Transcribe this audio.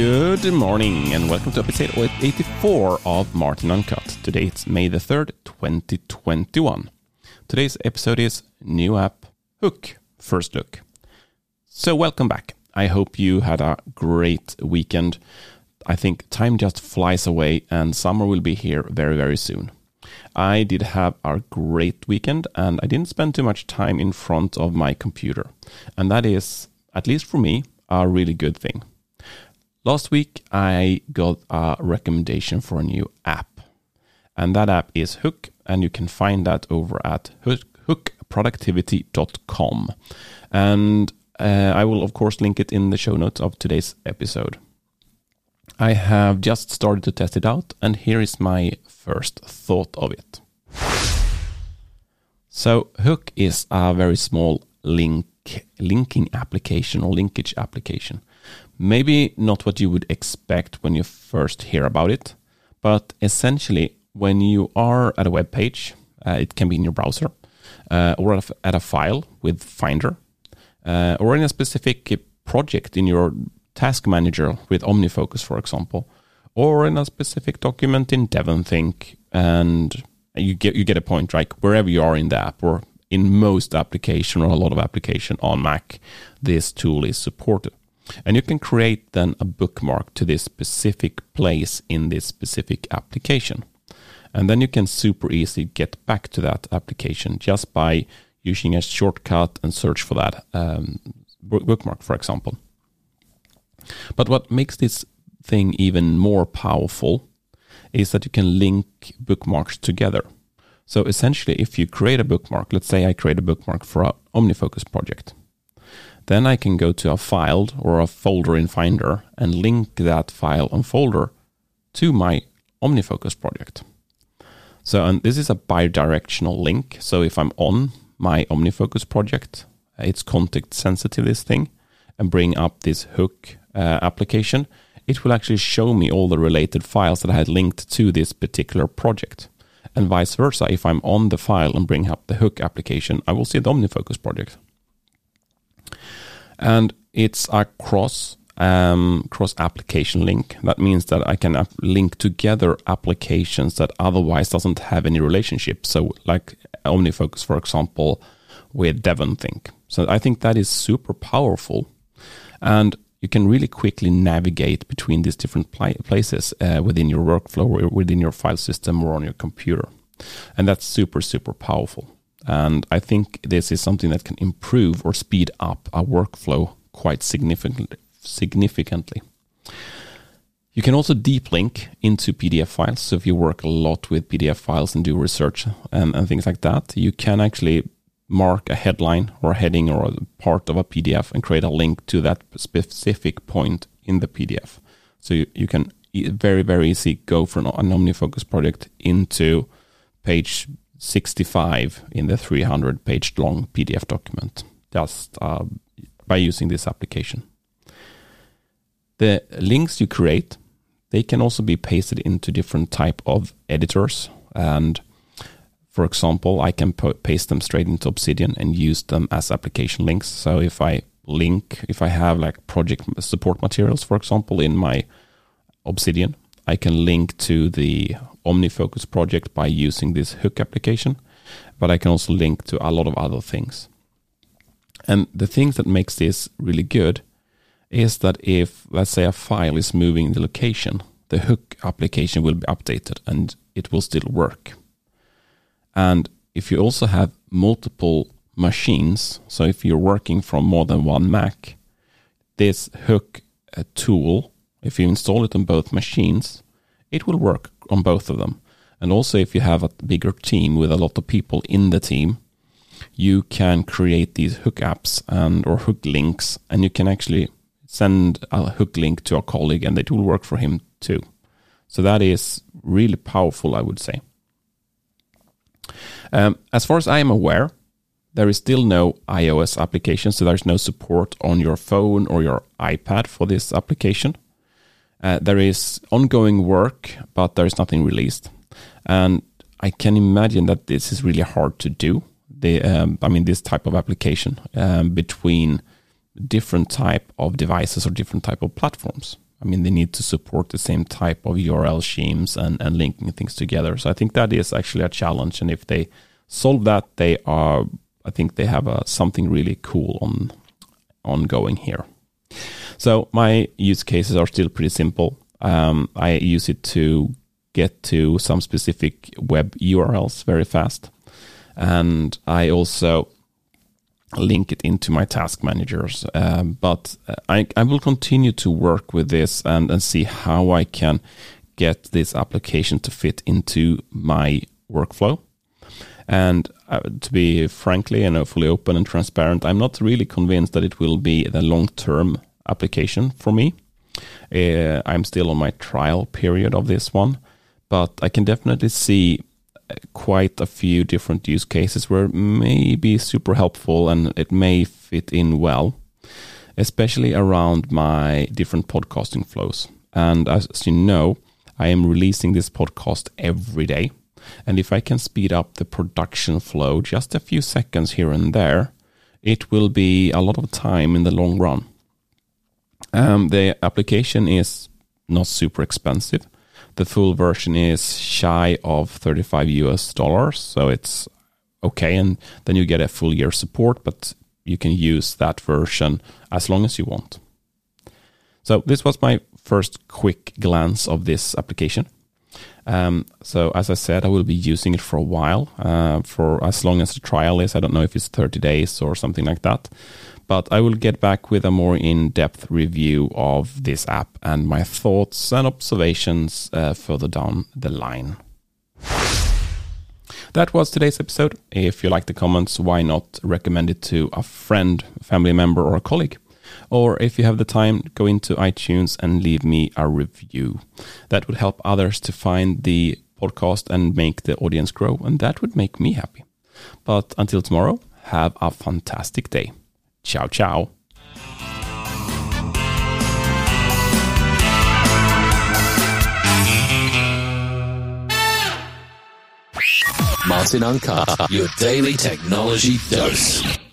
Good morning and welcome to episode 84 of Martin Uncut. Today it's May the 3rd, 2021. Today's episode is new app Hook First Look. So, welcome back. I hope you had a great weekend. I think time just flies away and summer will be here very, very soon. I did have a great weekend and I didn't spend too much time in front of my computer. And that is, at least for me, a really good thing. Last week, I got a recommendation for a new app, and that app is Hook, and you can find that over at hookproductivity.com. And uh, I will, of course, link it in the show notes of today's episode. I have just started to test it out, and here is my first thought of it. So, Hook is a very small link linking application or linkage application. Maybe not what you would expect when you first hear about it, but essentially, when you are at a web page, uh, it can be in your browser uh, or at a file with Finder, uh, or in a specific project in your task manager with OmniFocus, for example, or in a specific document in DevonThink, and you get you get a point, right? Wherever you are in the app, or in most application or a lot of application on Mac, this tool is supported. And you can create then a bookmark to this specific place in this specific application. And then you can super easily get back to that application just by using a shortcut and search for that um, bookmark, for example. But what makes this thing even more powerful is that you can link bookmarks together. So essentially, if you create a bookmark, let's say I create a bookmark for an OmniFocus project, then I can go to a file or a folder in Finder and link that file and folder to my OmniFocus project. So, and this is a bidirectional link. So if I'm on my OmniFocus project, it's context sensitive, this thing, and bring up this hook uh, application, it will actually show me all the related files that I had linked to this particular project. And vice versa, if I'm on the file and bring up the hook application, I will see the OmniFocus project and it's a cross um, cross application link. That means that I can link together applications that otherwise doesn't have any relationship. So, like OmniFocus, for example, with DevonThink. So, I think that is super powerful, and you can really quickly navigate between these different places uh, within your workflow, or within your file system, or on your computer, and that's super super powerful. And I think this is something that can improve or speed up our workflow quite significantly. significantly. You can also deep link into PDF files. So if you work a lot with PDF files and do research and, and things like that, you can actually mark a headline or a heading or a part of a PDF and create a link to that specific point in the PDF. So you, you can very, very easy go from an OmniFocus project into page 65 in the 300 page long PDF document just uh, by using this application. The links you create, they can also be pasted into different type of editors. And for example, I can paste them straight into Obsidian and use them as application links. So if I link, if I have like project support materials, for example, in my Obsidian, I can link to the OmniFocus project by using this hook application, but I can also link to a lot of other things. And the things that makes this really good is that if, let's say, a file is moving in the location, the hook application will be updated and it will still work. And if you also have multiple machines, so if you're working from more than one Mac, this hook uh, tool, if you install it on both machines, it will work on both of them. And also, if you have a bigger team with a lot of people in the team, you can create these hook apps and or hook links, and you can actually send a hook link to a colleague, and it will work for him too. So that is really powerful, I would say. Um, as far as I am aware, there is still no iOS application, so there's no support on your phone or your iPad for this application. Uh, there is ongoing work, but there is nothing released, and I can imagine that this is really hard to do. The, um, I mean, this type of application um, between different type of devices or different type of platforms. I mean, they need to support the same type of URL schemes and, and linking things together. So I think that is actually a challenge. And if they solve that, they are, I think they have a, something really cool on ongoing here. So my use cases are still pretty simple. Um, I use it to get to some specific web URLs very fast. And I also link it into my task managers. Um, but I, I will continue to work with this and, and see how I can get this application to fit into my workflow. And uh, to be frankly and fully open and transparent, I'm not really convinced that it will be the long term application for me. Uh, I'm still on my trial period of this one, but I can definitely see quite a few different use cases where it may be super helpful and it may fit in well, especially around my different podcasting flows. And as you know, I am releasing this podcast every day. And if I can speed up the production flow just a few seconds here and there, it will be a lot of time in the long run. Um, the application is not super expensive. The full version is shy of 35 US dollars, so it's okay. And then you get a full year support, but you can use that version as long as you want. So this was my first quick glance of this application. Um, so as I said, I will be using it for a while, uh, for as long as the trial is. I don't know if it's 30 days or something like that but I will get back with a more in depth review of this app and my thoughts and observations uh, further down the line. That was today's episode. If you like the comments, why not recommend it to a friend, family member, or a colleague? Or if you have the time, go into iTunes and leave me a review. That would help others to find the podcast and make the audience grow, and that would make me happy. But until tomorrow, have a fantastic day. Ciao, ciao. Martin Uncut, your daily technology dose.